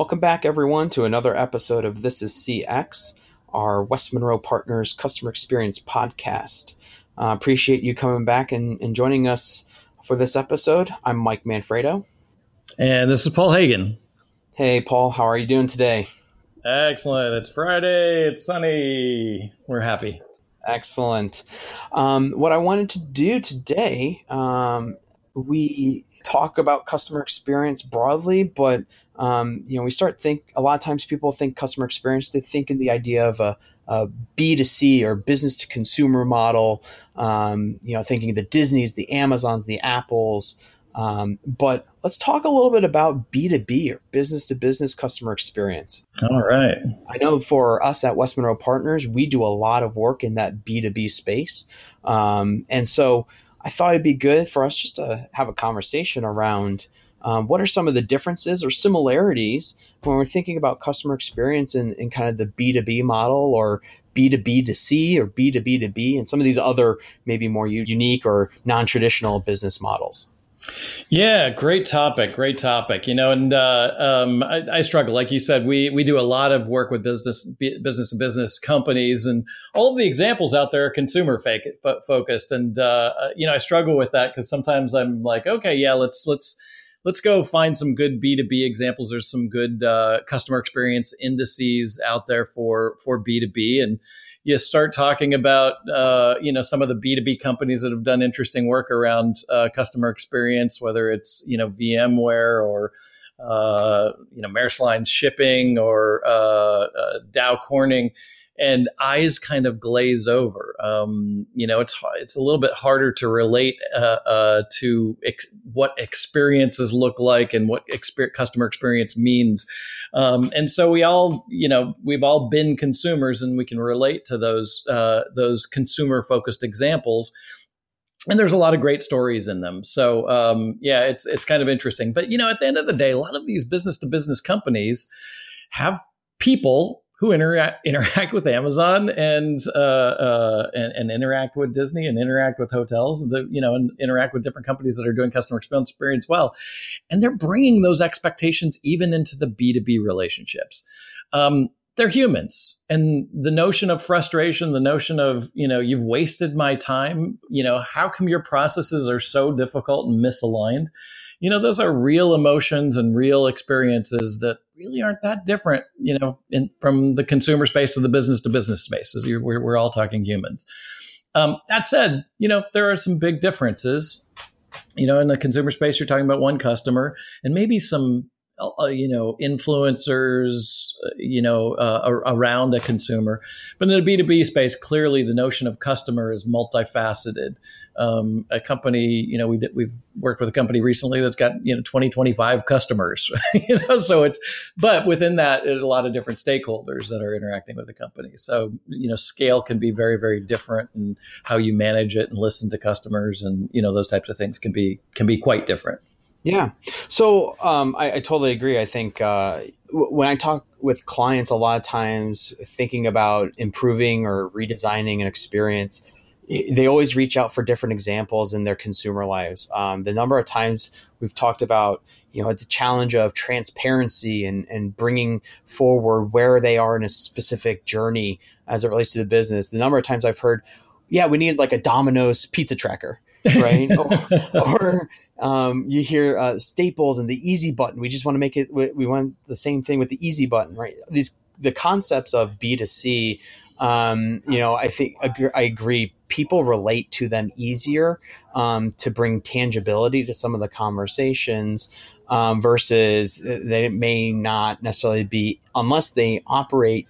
Welcome back, everyone, to another episode of This is CX, our West Monroe Partners Customer Experience podcast. Uh, appreciate you coming back and, and joining us for this episode. I'm Mike Manfredo. And this is Paul Hagen. Hey, Paul, how are you doing today? Excellent. It's Friday. It's sunny. We're happy. Excellent. Um, what I wanted to do today, um, we talk about customer experience broadly, but um, you know, we start think a lot of times people think customer experience, they think in the idea of a a B2C or business to consumer model, um, you know, thinking the Disneys, the Amazons, the Apples. Um, but let's talk a little bit about B2B or business to business customer experience. All right. I know for us at West Monroe Partners, we do a lot of work in that B2B space. Um, and so I thought it'd be good for us just to have a conversation around um, what are some of the differences or similarities when we're thinking about customer experience in, in kind of the B2B model or B2B to C or B2B to B and some of these other maybe more unique or non traditional business models? Yeah, great topic. Great topic. You know, and uh, um, I, I, struggle. Like you said, we we do a lot of work with business business and business companies, and all of the examples out there are consumer focused. And uh, uh, you know, I struggle with that because sometimes I'm like, okay, yeah, let's let's let's go find some good B2B examples. There's some good uh, customer experience indices out there for for B2B, and you start talking about uh, you know some of the B2B companies that have done interesting work around uh, customer experience, whether it's you know VMware or uh, you know Maersk Line Shipping or uh, uh, Dow Corning and eyes kind of glaze over. Um, you know, it's it's a little bit harder to relate uh, uh, to ex- what experiences look like and what exper- customer experience means. Um, and so we all, you know, we've all been consumers, and we can relate to those uh, those consumer focused examples. And there's a lot of great stories in them. So um, yeah, it's it's kind of interesting. But you know, at the end of the day, a lot of these business to business companies have people who interact interact with Amazon and, uh, uh, and, and interact with Disney and interact with hotels, the, you know, and interact with different companies that are doing customer experience well, and they're bringing those expectations even into the B two B relationships. Um, they're humans, and the notion of frustration, the notion of you know you've wasted my time, you know, how come your processes are so difficult and misaligned? You know, those are real emotions and real experiences that really aren't that different, you know, in, from the consumer space to the business to business spaces. We're, we're all talking humans. Um, that said, you know, there are some big differences. You know, in the consumer space, you're talking about one customer and maybe some uh, you know influencers uh, you know uh, around a consumer. But in the b2b space clearly the notion of customer is multifaceted. Um, a company you know we did, we've worked with a company recently that's got you know 20 25 customers you know so it's but within that there's a lot of different stakeholders that are interacting with the company. So you know scale can be very very different and how you manage it and listen to customers and you know those types of things can be can be quite different yeah. So um, I, I, totally agree. I think uh, w- when I talk with clients, a lot of times thinking about improving or redesigning an experience, they always reach out for different examples in their consumer lives. Um, the number of times we've talked about, you know, the challenge of transparency and, and bringing forward where they are in a specific journey as it relates to the business. The number of times I've heard, yeah, we need like a Domino's pizza tracker right? or, or um, you hear uh, Staples and the easy button. We just want to make it. We, we, want the same thing with the easy button, right? These the concepts of B two C. Um, you know, I think I agree. People relate to them easier um, to bring tangibility to some of the conversations um, versus it may not necessarily be unless they operate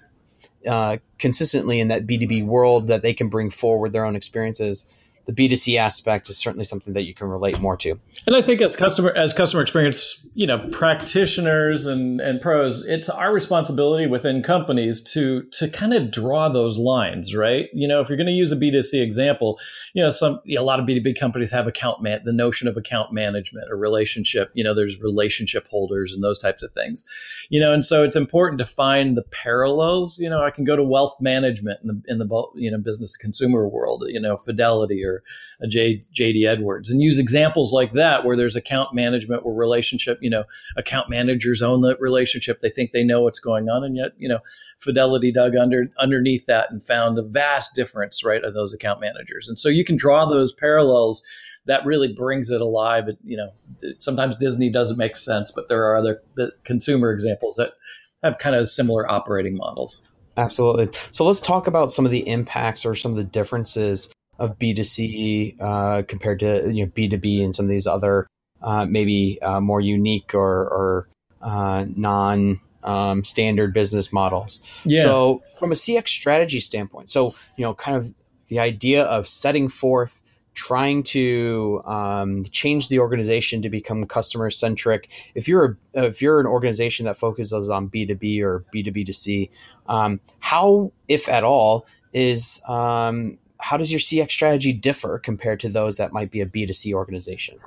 uh, consistently in that B two B world that they can bring forward their own experiences the B2C aspect is certainly something that you can relate more to. And I think as customer as customer experience, you know, practitioners and and pros, it's our responsibility within companies to to kind of draw those lines, right? You know, if you're going to use a B2C example, you know, some you know, a lot of B2B companies have account man the notion of account management or relationship, you know, there's relationship holders and those types of things. You know, and so it's important to find the parallels, you know, I can go to wealth management in the in the you know business to consumer world, you know, Fidelity or a J, JD Edwards, and use examples like that where there's account management, where relationship, you know, account managers own the relationship. They think they know what's going on, and yet, you know, Fidelity dug under underneath that and found a vast difference, right, of those account managers. And so you can draw those parallels that really brings it alive. It, you know, sometimes Disney doesn't make sense, but there are other consumer examples that have kind of similar operating models. Absolutely. So let's talk about some of the impacts or some of the differences of B2C uh, compared to you know B2B and some of these other uh, maybe uh, more unique or, or uh, non um, standard business models. Yeah. So from a CX strategy standpoint, so you know, kind of the idea of setting forth trying to um, change the organization to become customer centric. If you're a, if you're an organization that focuses on B two B or B two B to C, um, how, if at all, is um, how does your CX strategy differ compared to those that might be a B two C organization?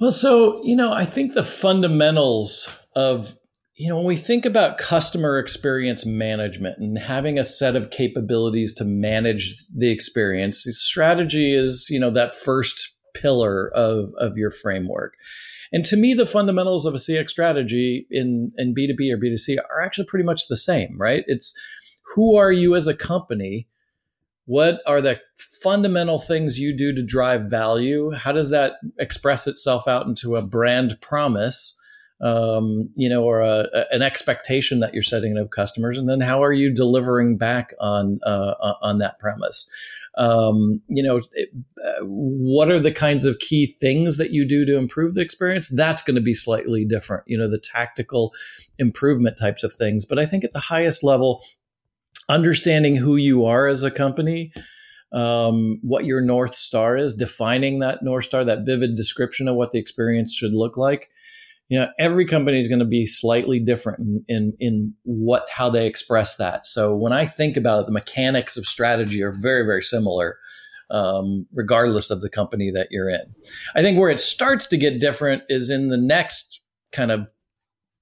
Well, so you know, I think the fundamentals of you know, when we think about customer experience management and having a set of capabilities to manage the experience, strategy is, you know, that first pillar of, of your framework. And to me, the fundamentals of a CX strategy in, in B2B or B2C are actually pretty much the same, right? It's who are you as a company? What are the fundamental things you do to drive value? How does that express itself out into a brand promise? um, you know, or a, a, an expectation that you're setting of customers, and then how are you delivering back on uh, on that premise? Um, you know, it, uh, what are the kinds of key things that you do to improve the experience? That's going to be slightly different. You know, the tactical improvement types of things. But I think at the highest level, understanding who you are as a company. Um, what your north star is, defining that north star, that vivid description of what the experience should look like, you know every company is going to be slightly different in, in, in what how they express that so when i think about it the mechanics of strategy are very very similar um, regardless of the company that you're in i think where it starts to get different is in the next kind of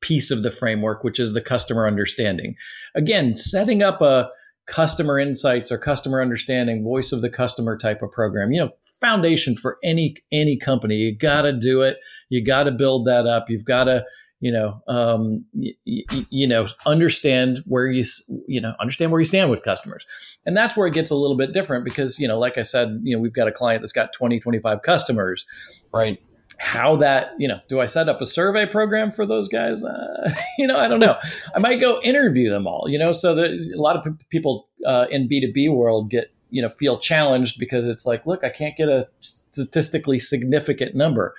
piece of the framework which is the customer understanding again setting up a customer insights or customer understanding, voice of the customer type of program. You know, foundation for any any company. You got to do it. You got to build that up. You've got to you know um, y- y- you know understand where you you know understand where you stand with customers and that's where it gets a little bit different because you know like i said you know we've got a client that's got 20 25 customers right how that you know do i set up a survey program for those guys uh, you know i don't know i might go interview them all you know so that a lot of p- people uh, in b2b world get you know feel challenged because it's like look i can't get a statistically significant number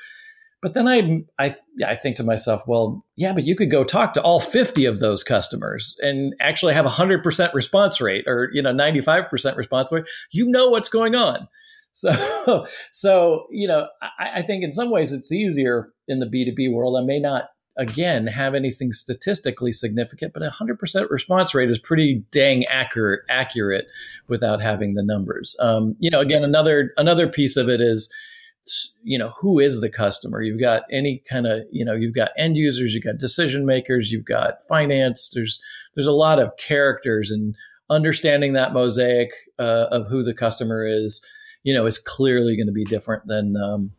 but then I, I, I think to myself, well, yeah, but you could go talk to all 50 of those customers and actually have a 100% response rate or, you know, 95% response rate. You know what's going on. So, so you know, I, I think in some ways it's easier in the B two B world. I may not again have anything statistically significant, but a hundred percent response rate is pretty dang accurate accurate without having the numbers. Um, you know, again, another another piece of it is you know who is the customer you've got any kind of you know you've got end users you've got decision makers you've got finance there's there's a lot of characters and understanding that mosaic uh, of who the customer is you know, is clearly going to be different than um,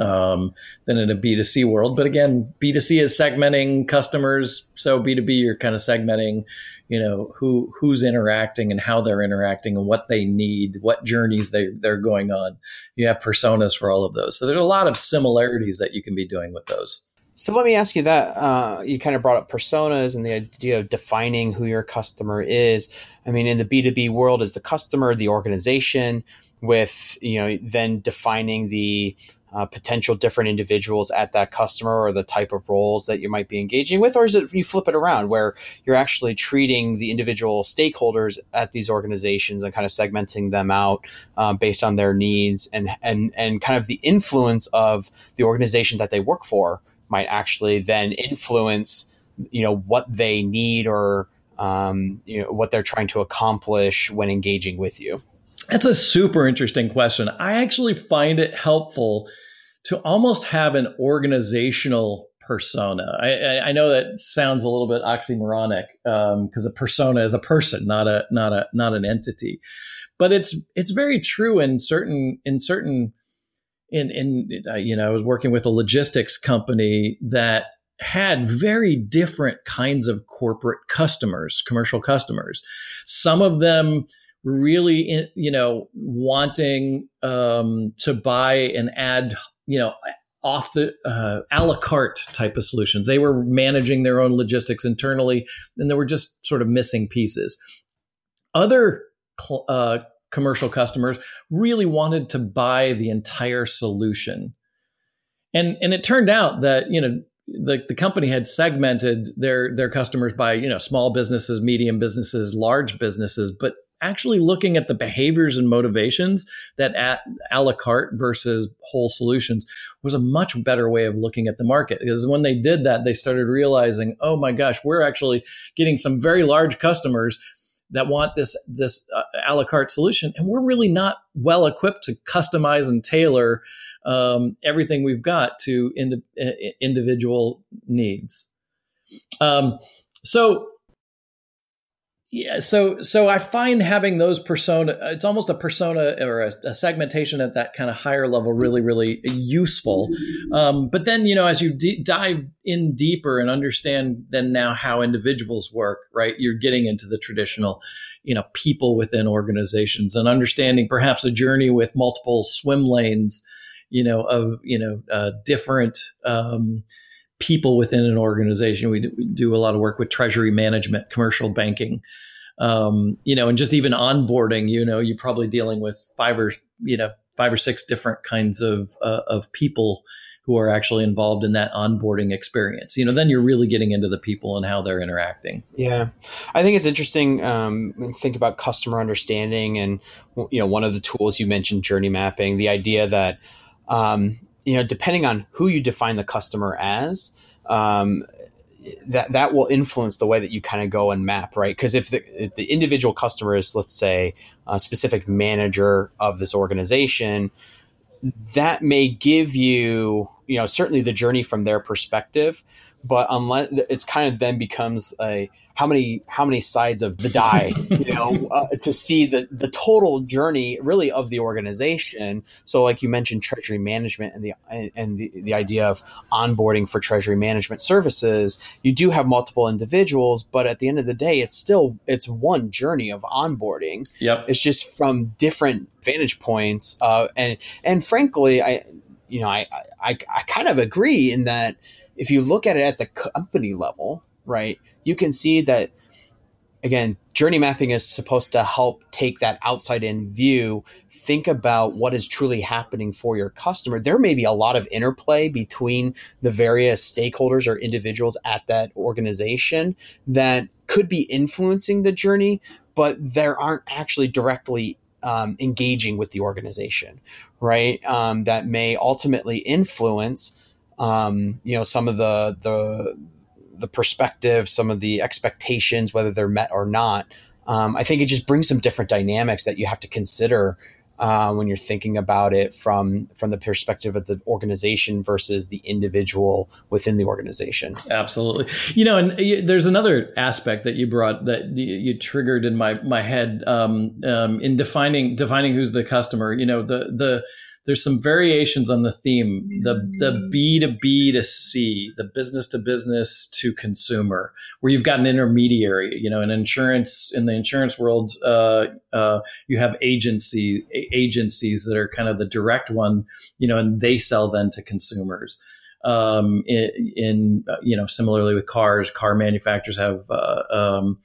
um, than in a B2C world. But again, B2C is segmenting customers. So B2B, you're kind of segmenting, you know, who who's interacting and how they're interacting and what they need, what journeys they, they're going on. You have personas for all of those. So there's a lot of similarities that you can be doing with those. So let me ask you that. Uh, you kind of brought up personas and the idea of defining who your customer is. I mean, in the B2B world, is the customer the organization? With you know then defining the uh, potential different individuals at that customer or the type of roles that you might be engaging with or is it you flip it around where you're actually treating the individual stakeholders at these organizations and kind of segmenting them out uh, based on their needs and and and kind of the influence of the organization that they work for might actually then influence you know what they need or um, you know what they're trying to accomplish when engaging with you that's a super interesting question. I actually find it helpful to almost have an organizational persona. I, I, know that sounds a little bit oxymoronic because um, a persona is a person, not a not a not an entity. But it's it's very true in certain in certain in in uh, you know I was working with a logistics company that had very different kinds of corporate customers, commercial customers. Some of them really, you know, wanting um, to buy and add, you know, off the uh, a la carte type of solutions. They were managing their own logistics internally, and there were just sort of missing pieces. Other uh, commercial customers really wanted to buy the entire solution, and and it turned out that you know the, the company had segmented their their customers by you know small businesses, medium businesses, large businesses, but actually looking at the behaviors and motivations that at a la carte versus whole solutions was a much better way of looking at the market because when they did that they started realizing oh my gosh we're actually getting some very large customers that want this this uh, a la carte solution and we're really not well equipped to customize and tailor um, everything we've got to ind- individual needs. Um, so yeah, so so I find having those persona, it's almost a persona or a, a segmentation at that kind of higher level, really really useful. Um, but then you know, as you d- dive in deeper and understand then now how individuals work, right? You're getting into the traditional, you know, people within organizations and understanding perhaps a journey with multiple swim lanes you know, of you know uh, different um, people within an organization. We do, a lot of work with treasury management, commercial banking, um, you know, and just even onboarding. You know, you're probably dealing with five or you know five or six different kinds of uh, of people who are actually involved in that onboarding experience. You know, then you're really getting into the people and how they're interacting. Yeah, I think it's interesting. Um, think about customer understanding, and you know, one of the tools you mentioned, journey mapping. The idea that um, you know, depending on who you define the customer as, um, that that will influence the way that you kind of go and map, right? Because if the if the individual customer is, let's say, a specific manager of this organization, that may give you, you know, certainly the journey from their perspective, but unless it's kind of then becomes a how many how many sides of the die you know uh, to see the the total journey really of the organization. So like you mentioned treasury management and the and, and the, the idea of onboarding for treasury management services. You do have multiple individuals but at the end of the day it's still it's one journey of onboarding. Yep. It's just from different vantage points uh, and and frankly i you know I, I i kind of agree in that if you look at it at the company level right you can see that again journey mapping is supposed to help take that outside in view think about what is truly happening for your customer. There may be a lot of interplay between the various stakeholders or individuals at that organization that could be influencing the journey but there aren't actually directly um, engaging with the organization right? Um, that may ultimately influence um, you know some of the the the perspective, some of the expectations, whether they're met or not. Um, I think it just brings some different dynamics that you have to consider uh, when you're thinking about it from from the perspective of the organization versus the individual within the organization. Absolutely, you know, and there's another aspect that you brought that you, you triggered in my my head um, um, in defining defining who's the customer. You know, the the there's some variations on the theme the the b to b to c the business to business to consumer where you've got an intermediary you know in insurance in the insurance world uh, uh, you have agency agencies that are kind of the direct one you know and they sell then to consumers. Um, in, in uh, you know similarly with cars car manufacturers have uh, um,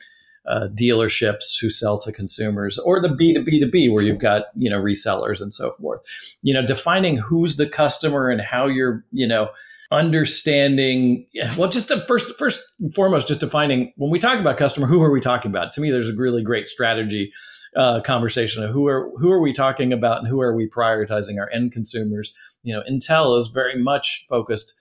uh, dealerships who sell to consumers or the B2B2B where you've got, you know, resellers and so forth. You know, defining who's the customer and how you're, you know, understanding well just to first first and foremost just defining when we talk about customer who are we talking about to me there's a really great strategy uh, conversation of who are who are we talking about and who are we prioritizing our end consumers you know intel is very much focused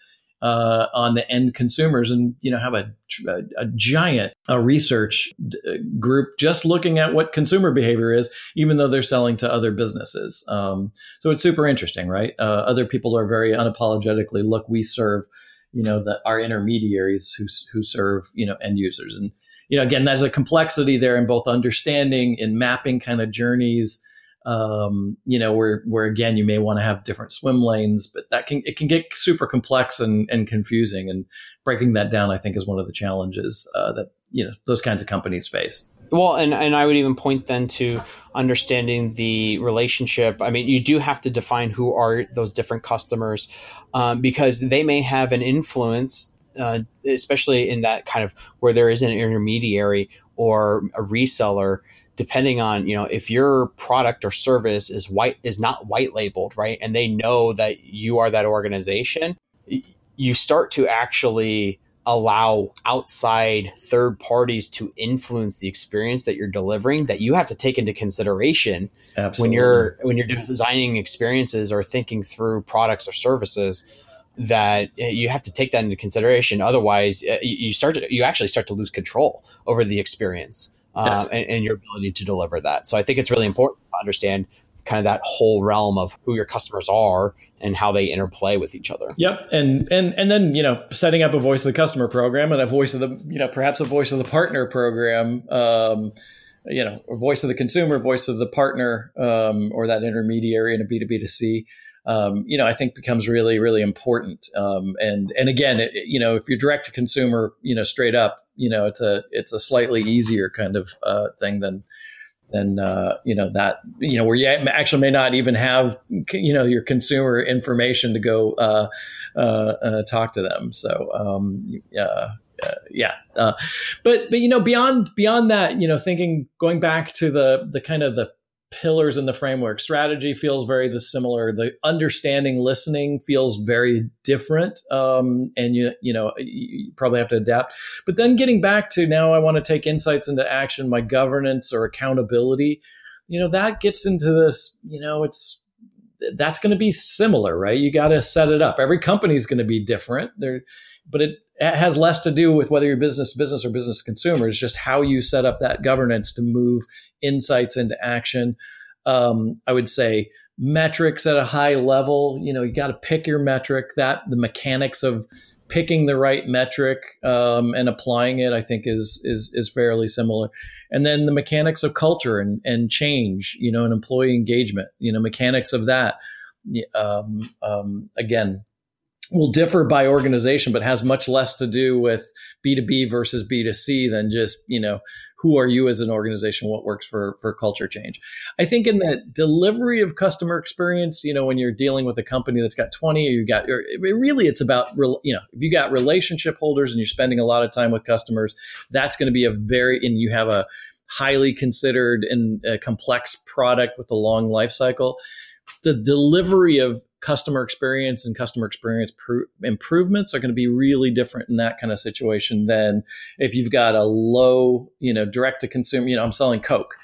uh, on the end consumers. And you know have a, a, a giant a research d- uh, group just looking at what consumer behavior is even though they're selling to other businesses. Um, so it's super interesting right? Uh, other people are very unapologetically look we serve you know, our intermediaries who, who serve, you know, end users. And, you know, again, there's a complexity there in both understanding and mapping kind of journeys, um, you know, where, where again, you may want to have different swim lanes, but that can, it can get super complex and, and confusing and breaking that down, I think is one of the challenges, uh, that, you know, those kinds of companies face. Well, and, and I would even point then to understanding the relationship. I mean, you do have to define who are those different customers um, because they may have an influence, uh, especially in that kind of where there is an intermediary or a reseller. Depending on you know if your product or service is white is not white labeled right, and they know that you are that organization, you start to actually allow outside third parties to influence the experience that you're delivering that you have to take into consideration Absolutely. when you're when you're designing experiences or thinking through products or services that eh, you have to take that into consideration otherwise eh, you start to, you actually start to lose control over the experience um, yeah. and, and your ability to deliver that so i think it's really important to understand kind of that whole realm of who your customers are and how they interplay with each other. Yep, and and and then you know setting up a voice of the customer program and a voice of the you know perhaps a voice of the partner program. Um, you know, a voice of the consumer, voice of the partner, um, or that intermediary in a B two B to C. Um, you know, I think becomes really, really important. Um, and and again, it, you know, if you're direct to consumer, you know, straight up, you know, it's a it's a slightly easier kind of uh, thing than then uh, you know that you know where you actually may not even have you know your consumer information to go uh, uh, uh talk to them. So um, uh, yeah, uh, but but you know beyond beyond that, you know, thinking going back to the the kind of the pillars in the framework. Strategy feels very similar. The understanding, listening feels very different, um, and you you know you probably have to adapt. But then getting back to now, I want to take insights into action, my governance or accountability. You know that gets into this. You know it's that's going to be similar, right? You got to set it up. Every company is going to be different. There, but it it has less to do with whether you're business to business or business to consumer. It's just how you set up that governance to move insights into action. Um, I would say metrics at a high level. You know, you got to pick your metric. That the mechanics of picking the right metric um, and applying it, I think, is is is fairly similar. And then the mechanics of culture and and change. You know, and employee engagement. You know, mechanics of that. Um, um, again, will differ by organization, but has much less to do with B2B versus B2C than just, you know, who are you as an organization? What works for, for culture change? I think in the delivery of customer experience, you know, when you're dealing with a company that's got 20 or you got, or really it's about, you know, if you got relationship holders and you're spending a lot of time with customers, that's going to be a very, and you have a highly considered and complex product with a long life cycle the delivery of customer experience and customer experience pr- improvements are going to be really different in that kind of situation than if you've got a low, you know, direct to consumer, you know, I'm selling Coke.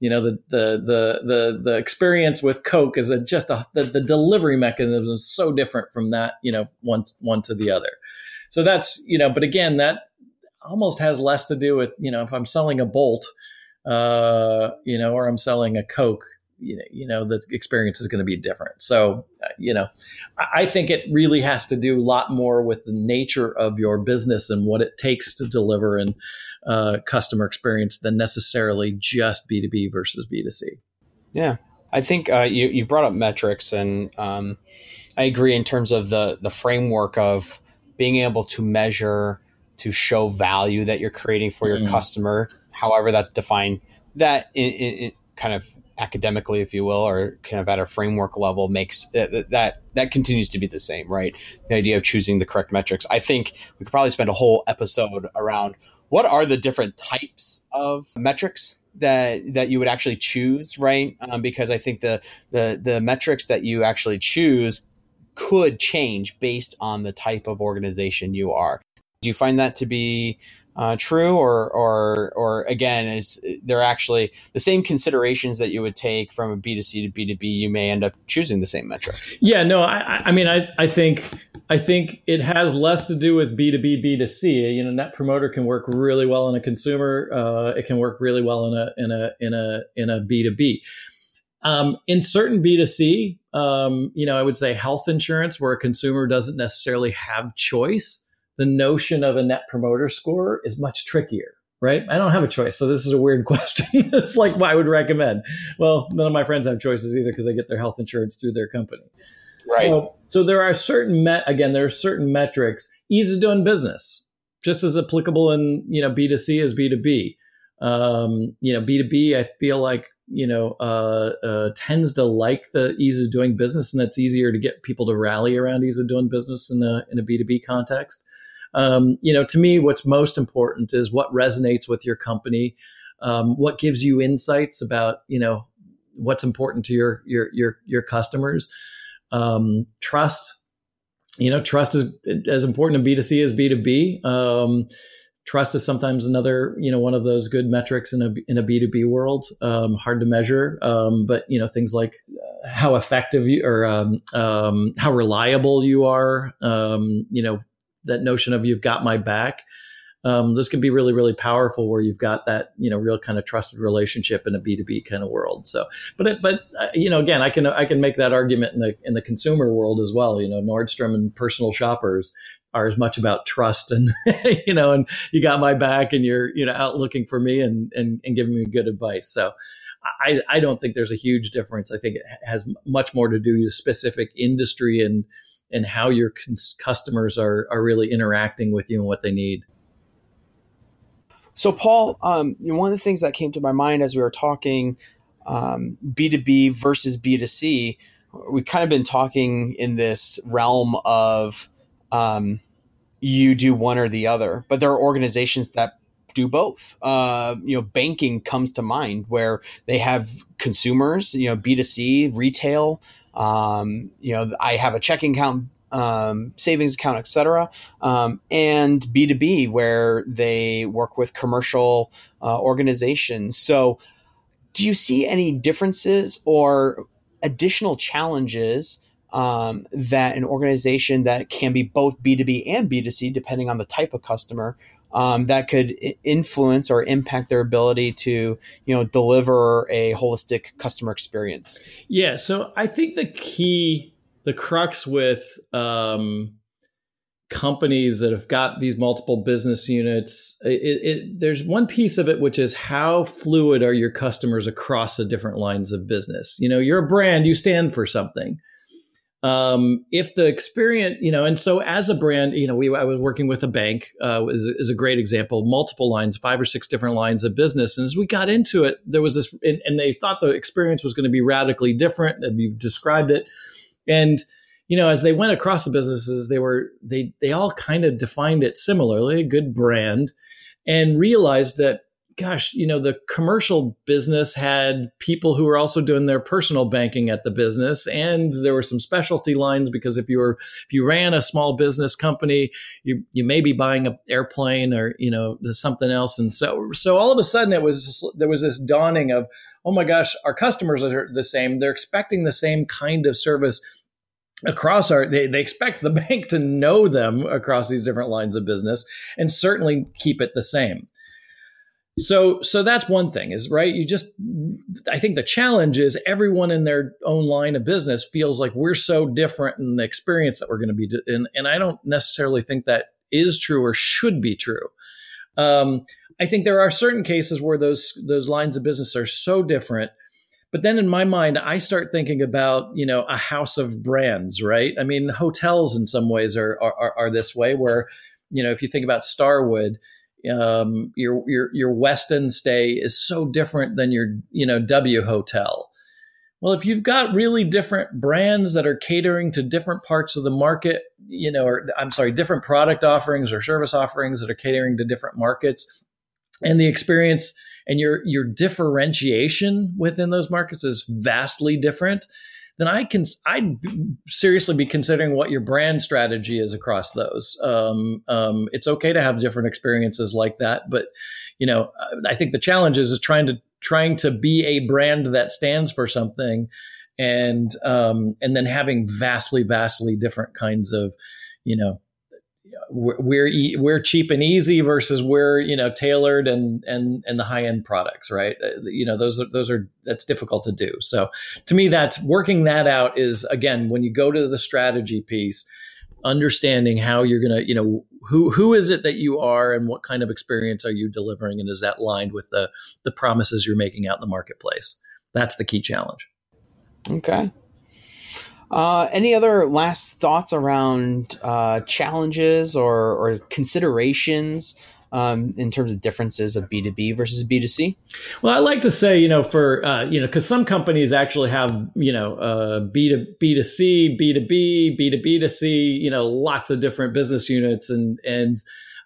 You know, the the the the the experience with Coke is a, just a the, the delivery mechanism is so different from that, you know, one one to the other. So that's, you know, but again, that almost has less to do with, you know, if I'm selling a bolt, uh, you know, or I'm selling a Coke, you know, you know the experience is going to be different. So, uh, you know, I think it really has to do a lot more with the nature of your business and what it takes to deliver and uh, customer experience than necessarily just B two B versus B two C. Yeah, I think uh, you you brought up metrics, and um, I agree in terms of the the framework of being able to measure to show value that you're creating for your mm. customer, however that's defined. That in, in, kind of academically, if you will, or kind of at a framework level, makes that that, that continues to be the same, right? The idea of choosing the correct metrics. I think we could probably spend a whole episode around what are the different types of metrics that that you would actually choose, right? Um, because I think the the the metrics that you actually choose could change based on the type of organization you are. Do you find that to be uh, true or or or again is they're actually the same considerations that you would take from a b2c to b2b you may end up choosing the same metric. Yeah no i i mean i i think i think it has less to do with b2b b2c you know net promoter can work really well in a consumer uh, it can work really well in a in a in a in a b2b Um, in certain B2C, um, you know, I would say health insurance, where a consumer doesn't necessarily have choice, the notion of a net promoter score is much trickier, right? I don't have a choice. So this is a weird question. it's like, I would recommend. Well, none of my friends have choices either because they get their health insurance through their company. Right. So, so there are certain met again, there are certain metrics, ease of doing business, just as applicable in you know B2C as B2B. Um, you know, B2B, I feel like you know, uh, uh, tends to like the ease of doing business, and that's easier to get people to rally around ease of doing business in a in a B two B context. Um, you know, to me, what's most important is what resonates with your company, um, what gives you insights about you know what's important to your your your your customers. Um, trust, you know, trust is as important in B two C as B two B. Um, trust is sometimes another you know one of those good metrics in a in a b2b world. Um, hard to measure. Um, but you know things like uh, how effective you or um, um how reliable you are. Um, you know that notion of you've got my back um, those can be really really powerful where you've got that you know real kind of trusted relationship in a b2b kind of world. So but it, but uh, you know again i can i can make that argument in the in the consumer world as well. You know nordstrom and personal shoppers are as much about trust and you know and you got my back and you're you know out looking for me and and, and giving me good advice. So I, I don't think there's a huge difference. I think it has much more to do with specific industry and and how your customers are are really interacting with you and what they need so paul um, one of the things that came to my mind as we were talking um, b2b versus b2c we've kind of been talking in this realm of um, you do one or the other. But there are organizations that do both. Uh, you know, banking comes to mind where they have consumers, you know, B2C, retail. Um, you know, I have a checking account, um, savings account, etc. Um, and B2B where they work with commercial uh, organizations. So, do you see any differences or additional challenges um, that an organization that can be both B2B and B2C, depending on the type of customer, um, that could influence or impact their ability to, you know, deliver a holistic customer experience. Yeah. So I think the key, the crux with um, companies that have got these multiple business units, it, it, there's one piece of it which is how fluid are your customers across the different lines of business. You know, you're a brand, you stand for something um, if the experience, you know, and so as a brand, you know, we I was working with a bank uh, is, is a great example, multiple lines, five or six different lines of business, and as we got into it, there was this, and, and they thought the experience was going to be radically different, and you've described it, and you know, as they went across the businesses, they were they they all kind of defined it similarly, a good brand, and realized that gosh, you know, the commercial business had people who were also doing their personal banking at the business, and there were some specialty lines because if you were if you ran a small business company, you you may be buying an airplane or you know something else, and so so all of a sudden it was just, there was this dawning of oh my gosh, our customers are the same, they're expecting the same kind of service across our they, they expect the bank to know them across these different lines of business and certainly keep it the same so so that's one thing is right you just i think the challenge is everyone in their own line of business feels like we're so different in the experience that we're going to be and and i don't necessarily think that is true or should be true. Um, i think there are certain cases where those those lines of business are so different but then in my mind i start thinking about you know a house of brands right? I mean hotels in some ways are are, are this way where you know if you think about starwood um, your your your Westin stay is so different than your you know W hotel. Well, if you've got really different brands that are catering to different parts of the market, you know, or I'm sorry, different product offerings or service offerings that are catering to different markets, and the experience and your your differentiation within those markets is vastly different, then I can I'd seriously be considering what your brand strategy is across those. Um, um, it's okay to have different experiences like that, but you know, I think the challenge is, trying to trying to be a brand that stands for something, and um, and then having vastly vastly different kinds of you know we're we're cheap and easy versus we're you know tailored and and and the high end products, right? Uh, you know those are those are that's difficult to do. So to me, that's working that out is again when you go to the strategy piece, understanding how you're gonna you know who who is it that you are and what kind of experience are you delivering and is that lined with the the promises you're making out in the marketplace? That's the key challenge. Okay. Uh, any other last thoughts around uh, challenges or, or considerations um, in terms of differences of B2B versus B2C? Well, I like to say, you know, for, uh, you know, because some companies actually have, you know, uh, B to B2C, B2B, B2B to C, you know, lots of different business units and, and,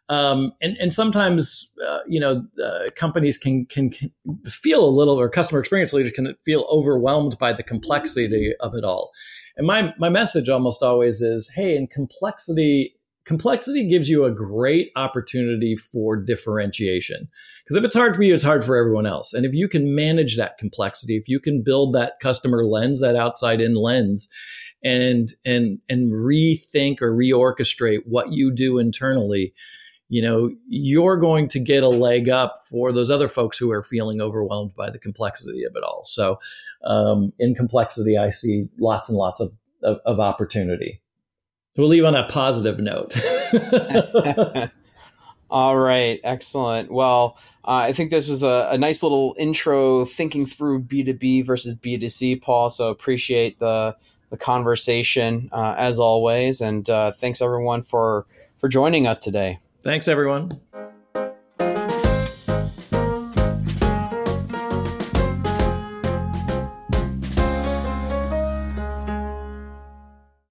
um, and, and sometimes, uh, you know, uh, companies can, can, can feel a little, or customer experience leaders can feel overwhelmed by the complexity of it all. And my my message almost always is, hey, in complexity complexity gives you a great opportunity for differentiation. Because if it's hard for you, it's hard for everyone else. And if you can manage that complexity, if you can build that customer lens, that outside in lens, and and and rethink or reorchestrate what you do internally, you know, you're going to get a leg up for those other folks who are feeling overwhelmed by the complexity of it all. So, um, in complexity, I see lots and lots of, of, of opportunity. We'll leave on a positive note. all right, excellent. Well, uh, I think this was a, a, nice little intro thinking through B2B versus B2C, Paul. So appreciate the the conversation uh, as always, and uh, thanks everyone for for joining us today. Thanks, everyone.